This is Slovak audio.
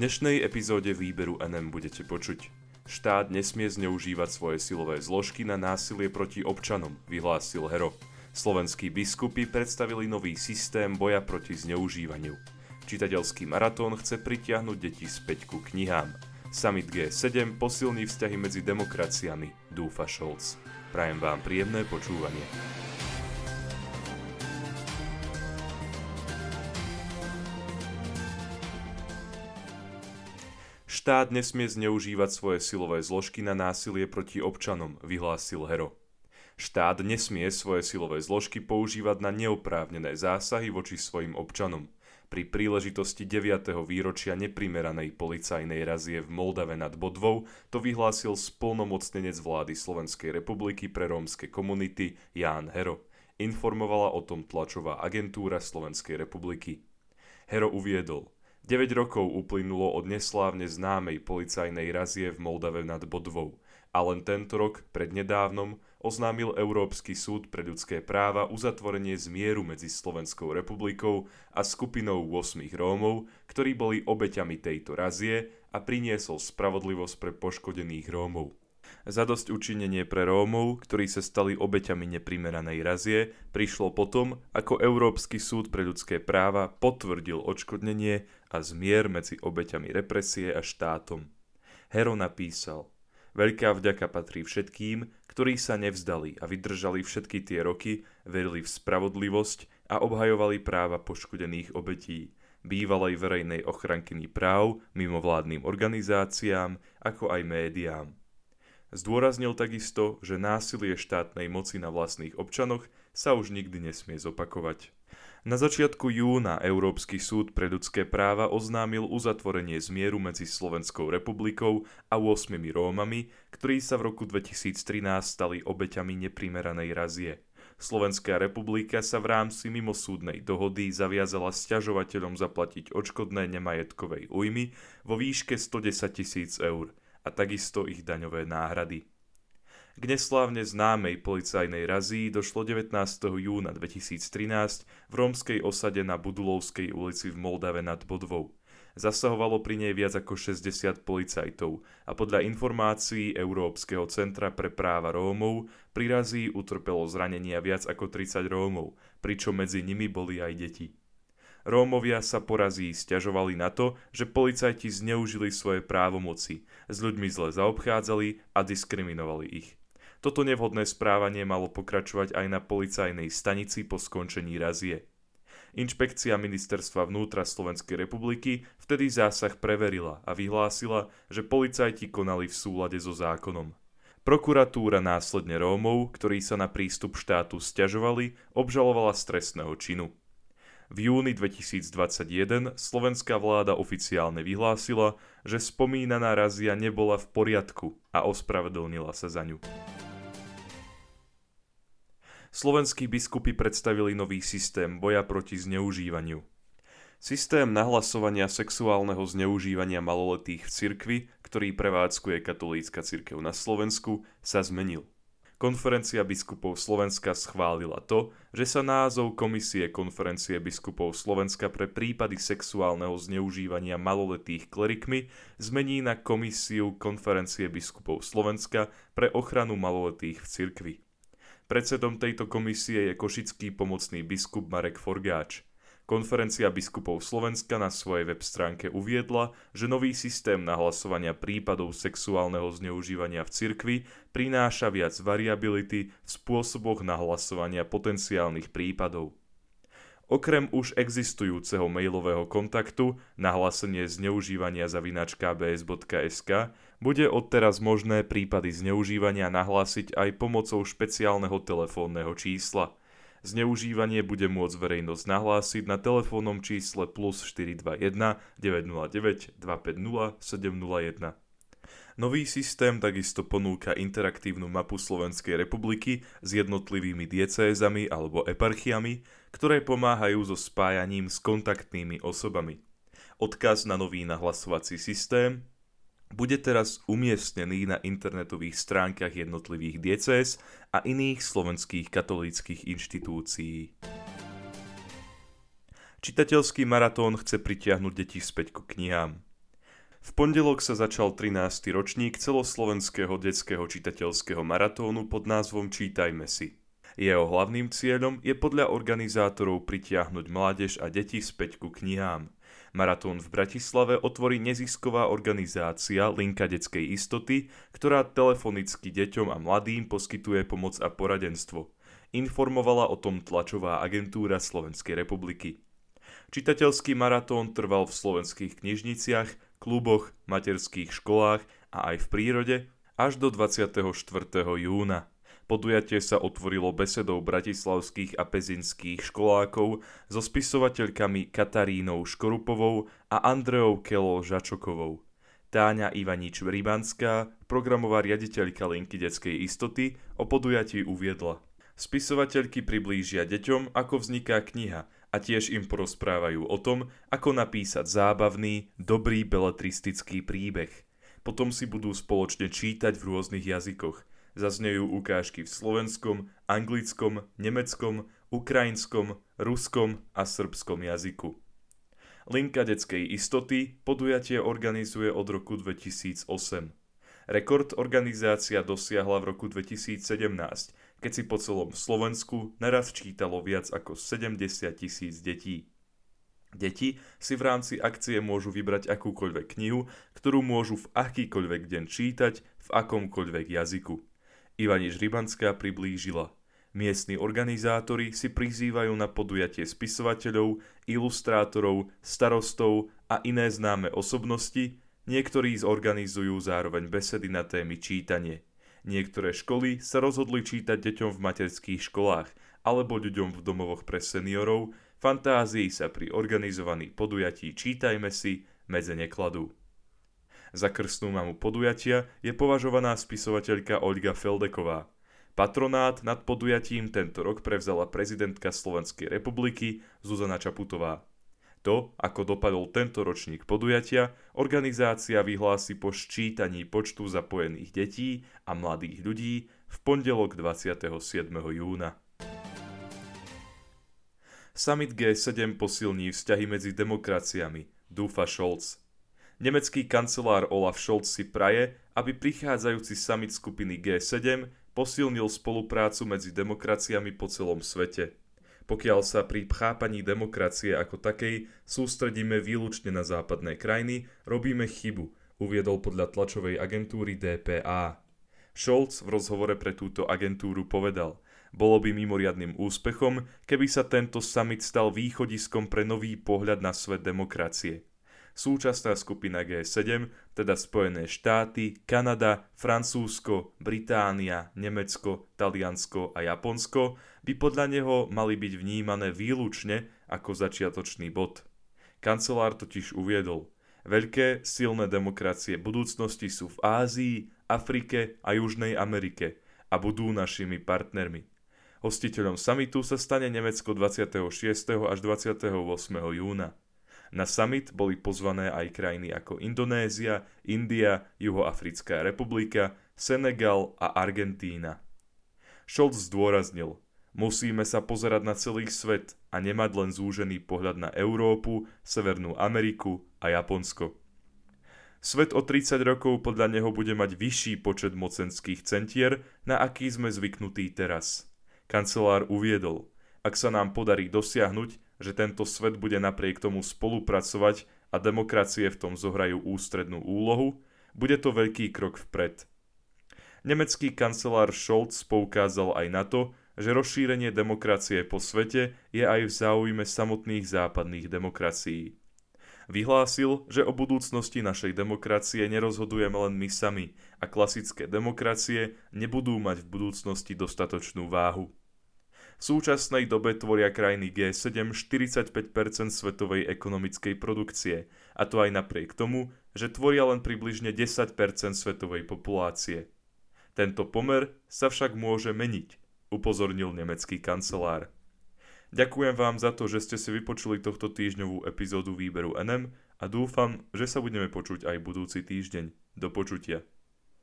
dnešnej epizóde výberu NM budete počuť. Štát nesmie zneužívať svoje silové zložky na násilie proti občanom, vyhlásil Hero. Slovenskí biskupy predstavili nový systém boja proti zneužívaniu. Čitateľský maratón chce pritiahnuť deti späť ku knihám. Summit G7 posilní vzťahy medzi demokraciami, dúfa Scholz. Prajem vám príjemné počúvanie. Štát nesmie zneužívať svoje silové zložky na násilie proti občanom, vyhlásil Hero. Štát nesmie svoje silové zložky používať na neoprávnené zásahy voči svojim občanom. Pri príležitosti 9. výročia neprimeranej policajnej razie v Moldave nad Bodvou to vyhlásil spolnomocnenec vlády Slovenskej republiky pre rómske komunity Ján Hero. Informovala o tom tlačová agentúra Slovenskej republiky. Hero uviedol – 9 rokov uplynulo od neslávne známej policajnej razie v Moldave nad Bodvou a len tento rok, prednedávnom, oznámil Európsky súd pre ľudské práva uzatvorenie zmieru medzi Slovenskou republikou a skupinou 8 Rómov, ktorí boli obeťami tejto razie a priniesol spravodlivosť pre poškodených Rómov. Zadosť učinenie pre Rómov, ktorí sa stali obeťami neprimeranej razie, prišlo potom, ako Európsky súd pre ľudské práva potvrdil odškodnenie a zmier medzi obeťami represie a štátom. Hero napísal Veľká vďaka patrí všetkým, ktorí sa nevzdali a vydržali všetky tie roky, verili v spravodlivosť a obhajovali práva poškodených obetí, bývalej verejnej ochrankyni práv, mimovládnym organizáciám, ako aj médiám. Zdôraznil takisto, že násilie štátnej moci na vlastných občanoch sa už nikdy nesmie zopakovať. Na začiatku júna Európsky súd pre ľudské práva oznámil uzatvorenie zmieru medzi Slovenskou republikou a 8 Rómami, ktorí sa v roku 2013 stali obeťami neprimeranej razie. Slovenská republika sa v rámci mimosúdnej dohody zaviazala sťažovateľom zaplatiť odškodné nemajetkovej újmy vo výške 110 tisíc eur a takisto ich daňové náhrady. K neslávne známej policajnej razii došlo 19. júna 2013 v rómskej osade na Budulovskej ulici v Moldave nad Bodvou. Zasahovalo pri nej viac ako 60 policajtov a podľa informácií Európskeho centra pre práva Rómov pri razii utrpelo zranenia viac ako 30 Rómov, pričom medzi nimi boli aj deti. Rómovia sa porazí stiažovali na to, že policajti zneužili svoje právomoci, s ľuďmi zle zaobchádzali a diskriminovali ich. Toto nevhodné správanie malo pokračovať aj na policajnej stanici po skončení razie. Inšpekcia ministerstva vnútra Slovenskej republiky vtedy zásah preverila a vyhlásila, že policajti konali v súlade so zákonom. Prokuratúra následne Rómov, ktorí sa na prístup štátu stiažovali, obžalovala z trestného činu. V júni 2021 slovenská vláda oficiálne vyhlásila, že spomínaná razia nebola v poriadku a ospravedlnila sa za ňu. Slovenskí biskupy predstavili nový systém boja proti zneužívaniu. Systém nahlasovania sexuálneho zneužívania maloletých v cirkvi, ktorý prevádzkuje katolícka cirkev na Slovensku, sa zmenil. Konferencia biskupov Slovenska schválila to, že sa názov Komisie Konferencie biskupov Slovenska pre prípady sexuálneho zneužívania maloletých klerikmi zmení na Komisiu Konferencie biskupov Slovenska pre ochranu maloletých v cirkvi. Predsedom tejto komisie je košický pomocný biskup Marek Forgáč – Konferencia biskupov Slovenska na svojej web stránke uviedla, že nový systém nahlasovania prípadov sexuálneho zneužívania v cirkvi prináša viac variability v spôsoboch nahlasovania potenciálnych prípadov. Okrem už existujúceho mailového kontaktu nahlásenie zneužívania zavinačka.bs.sk bude odteraz možné prípady zneužívania nahlásiť aj pomocou špeciálneho telefónneho čísla – Zneužívanie bude môcť verejnosť nahlásiť na telefónnom čísle plus 421 909 250 701. Nový systém takisto ponúka interaktívnu mapu Slovenskej republiky s jednotlivými diecézami alebo eparchiami, ktoré pomáhajú so spájaním s kontaktnými osobami. Odkaz na nový nahlasovací systém bude teraz umiestnený na internetových stránkach jednotlivých diecéz a iných slovenských katolíckých inštitúcií. Čitateľský maratón chce pritiahnuť deti späť ku knihám. V pondelok sa začal 13. ročník celoslovenského detského čitateľského maratónu pod názvom Čítajme si. Jeho hlavným cieľom je podľa organizátorov pritiahnuť mládež a deti späť ku knihám. Maratón v Bratislave otvorí nezisková organizácia Linka detskej istoty, ktorá telefonicky deťom a mladým poskytuje pomoc a poradenstvo. Informovala o tom tlačová agentúra Slovenskej republiky. Čitateľský maratón trval v slovenských knižniciach, kluboch, materských školách a aj v prírode až do 24. júna. Podujatie sa otvorilo besedou bratislavských a pezinských školákov so spisovateľkami Katarínou Škorupovou a Andreou Kelo Žačokovou. Táňa Ivanič Rybanská, programová riaditeľka linky detskej istoty, o podujatí uviedla. Spisovateľky priblížia deťom, ako vzniká kniha a tiež im porozprávajú o tom, ako napísať zábavný, dobrý beletristický príbeh. Potom si budú spoločne čítať v rôznych jazykoch. Zaznejú ukážky v slovenskom, anglickom, nemeckom, ukrajinskom, ruskom a srbskom jazyku. Linka detskej istoty podujatie organizuje od roku 2008. Rekord organizácia dosiahla v roku 2017, keď si po celom Slovensku naraz čítalo viac ako 70 tisíc detí. Deti si v rámci akcie môžu vybrať akúkoľvek knihu, ktorú môžu v akýkoľvek deň čítať v akomkoľvek jazyku. Ivaniš Rybanská priblížila. Miestni organizátori si prizývajú na podujatie spisovateľov, ilustrátorov, starostov a iné známe osobnosti, niektorí zorganizujú zároveň besedy na témy čítanie – Niektoré školy sa rozhodli čítať deťom v materských školách alebo ľuďom v domovoch pre seniorov, fantázii sa pri organizovaných podujatí Čítajme si medze nekladú. Za krstnú mamu podujatia je považovaná spisovateľka Olga Feldeková. Patronát nad podujatím tento rok prevzala prezidentka Slovenskej republiky Zuzana Čaputová. To, ako dopadol tento ročník podujatia, organizácia vyhlási po ščítaní počtu zapojených detí a mladých ľudí v pondelok 27. júna. Summit G7 posilní vzťahy medzi demokraciami, dúfa Scholz. Nemecký kancelár Olaf Scholz si praje, aby prichádzajúci summit skupiny G7 posilnil spoluprácu medzi demokraciami po celom svete pokiaľ sa pri chápaní demokracie ako takej sústredíme výlučne na západné krajiny, robíme chybu, uviedol podľa tlačovej agentúry DPA. Scholz v rozhovore pre túto agentúru povedal, bolo by mimoriadným úspechom, keby sa tento summit stal východiskom pre nový pohľad na svet demokracie. Súčasná skupina G7, teda Spojené štáty, Kanada, Francúzsko, Británia, Nemecko, Taliansko a Japonsko, by podľa neho mali byť vnímané výlučne ako začiatočný bod. Kancelár totiž uviedol, veľké silné demokracie budúcnosti sú v Ázii, Afrike a Južnej Amerike a budú našimi partnermi. Hostiteľom samitu sa stane Nemecko 26. až 28. júna. Na summit boli pozvané aj krajiny ako Indonézia, India, Juhoafrická republika, Senegal a Argentína. Scholz zdôraznil, musíme sa pozerať na celý svet a nemať len zúžený pohľad na Európu, Severnú Ameriku a Japonsko. Svet o 30 rokov podľa neho bude mať vyšší počet mocenských centier, na aký sme zvyknutí teraz. Kancelár uviedol, ak sa nám podarí dosiahnuť, že tento svet bude napriek tomu spolupracovať a demokracie v tom zohrajú ústrednú úlohu, bude to veľký krok vpred. Nemecký kancelár Scholz poukázal aj na to, že rozšírenie demokracie po svete je aj v záujme samotných západných demokracií. Vyhlásil, že o budúcnosti našej demokracie nerozhodujeme len my sami a klasické demokracie nebudú mať v budúcnosti dostatočnú váhu. V súčasnej dobe tvoria krajiny G7 45% svetovej ekonomickej produkcie, a to aj napriek tomu, že tvoria len približne 10% svetovej populácie. Tento pomer sa však môže meniť, upozornil nemecký kancelár. Ďakujem vám za to, že ste si vypočuli tohto týždňovú epizódu výberu NM a dúfam, že sa budeme počuť aj budúci týždeň. Do počutia.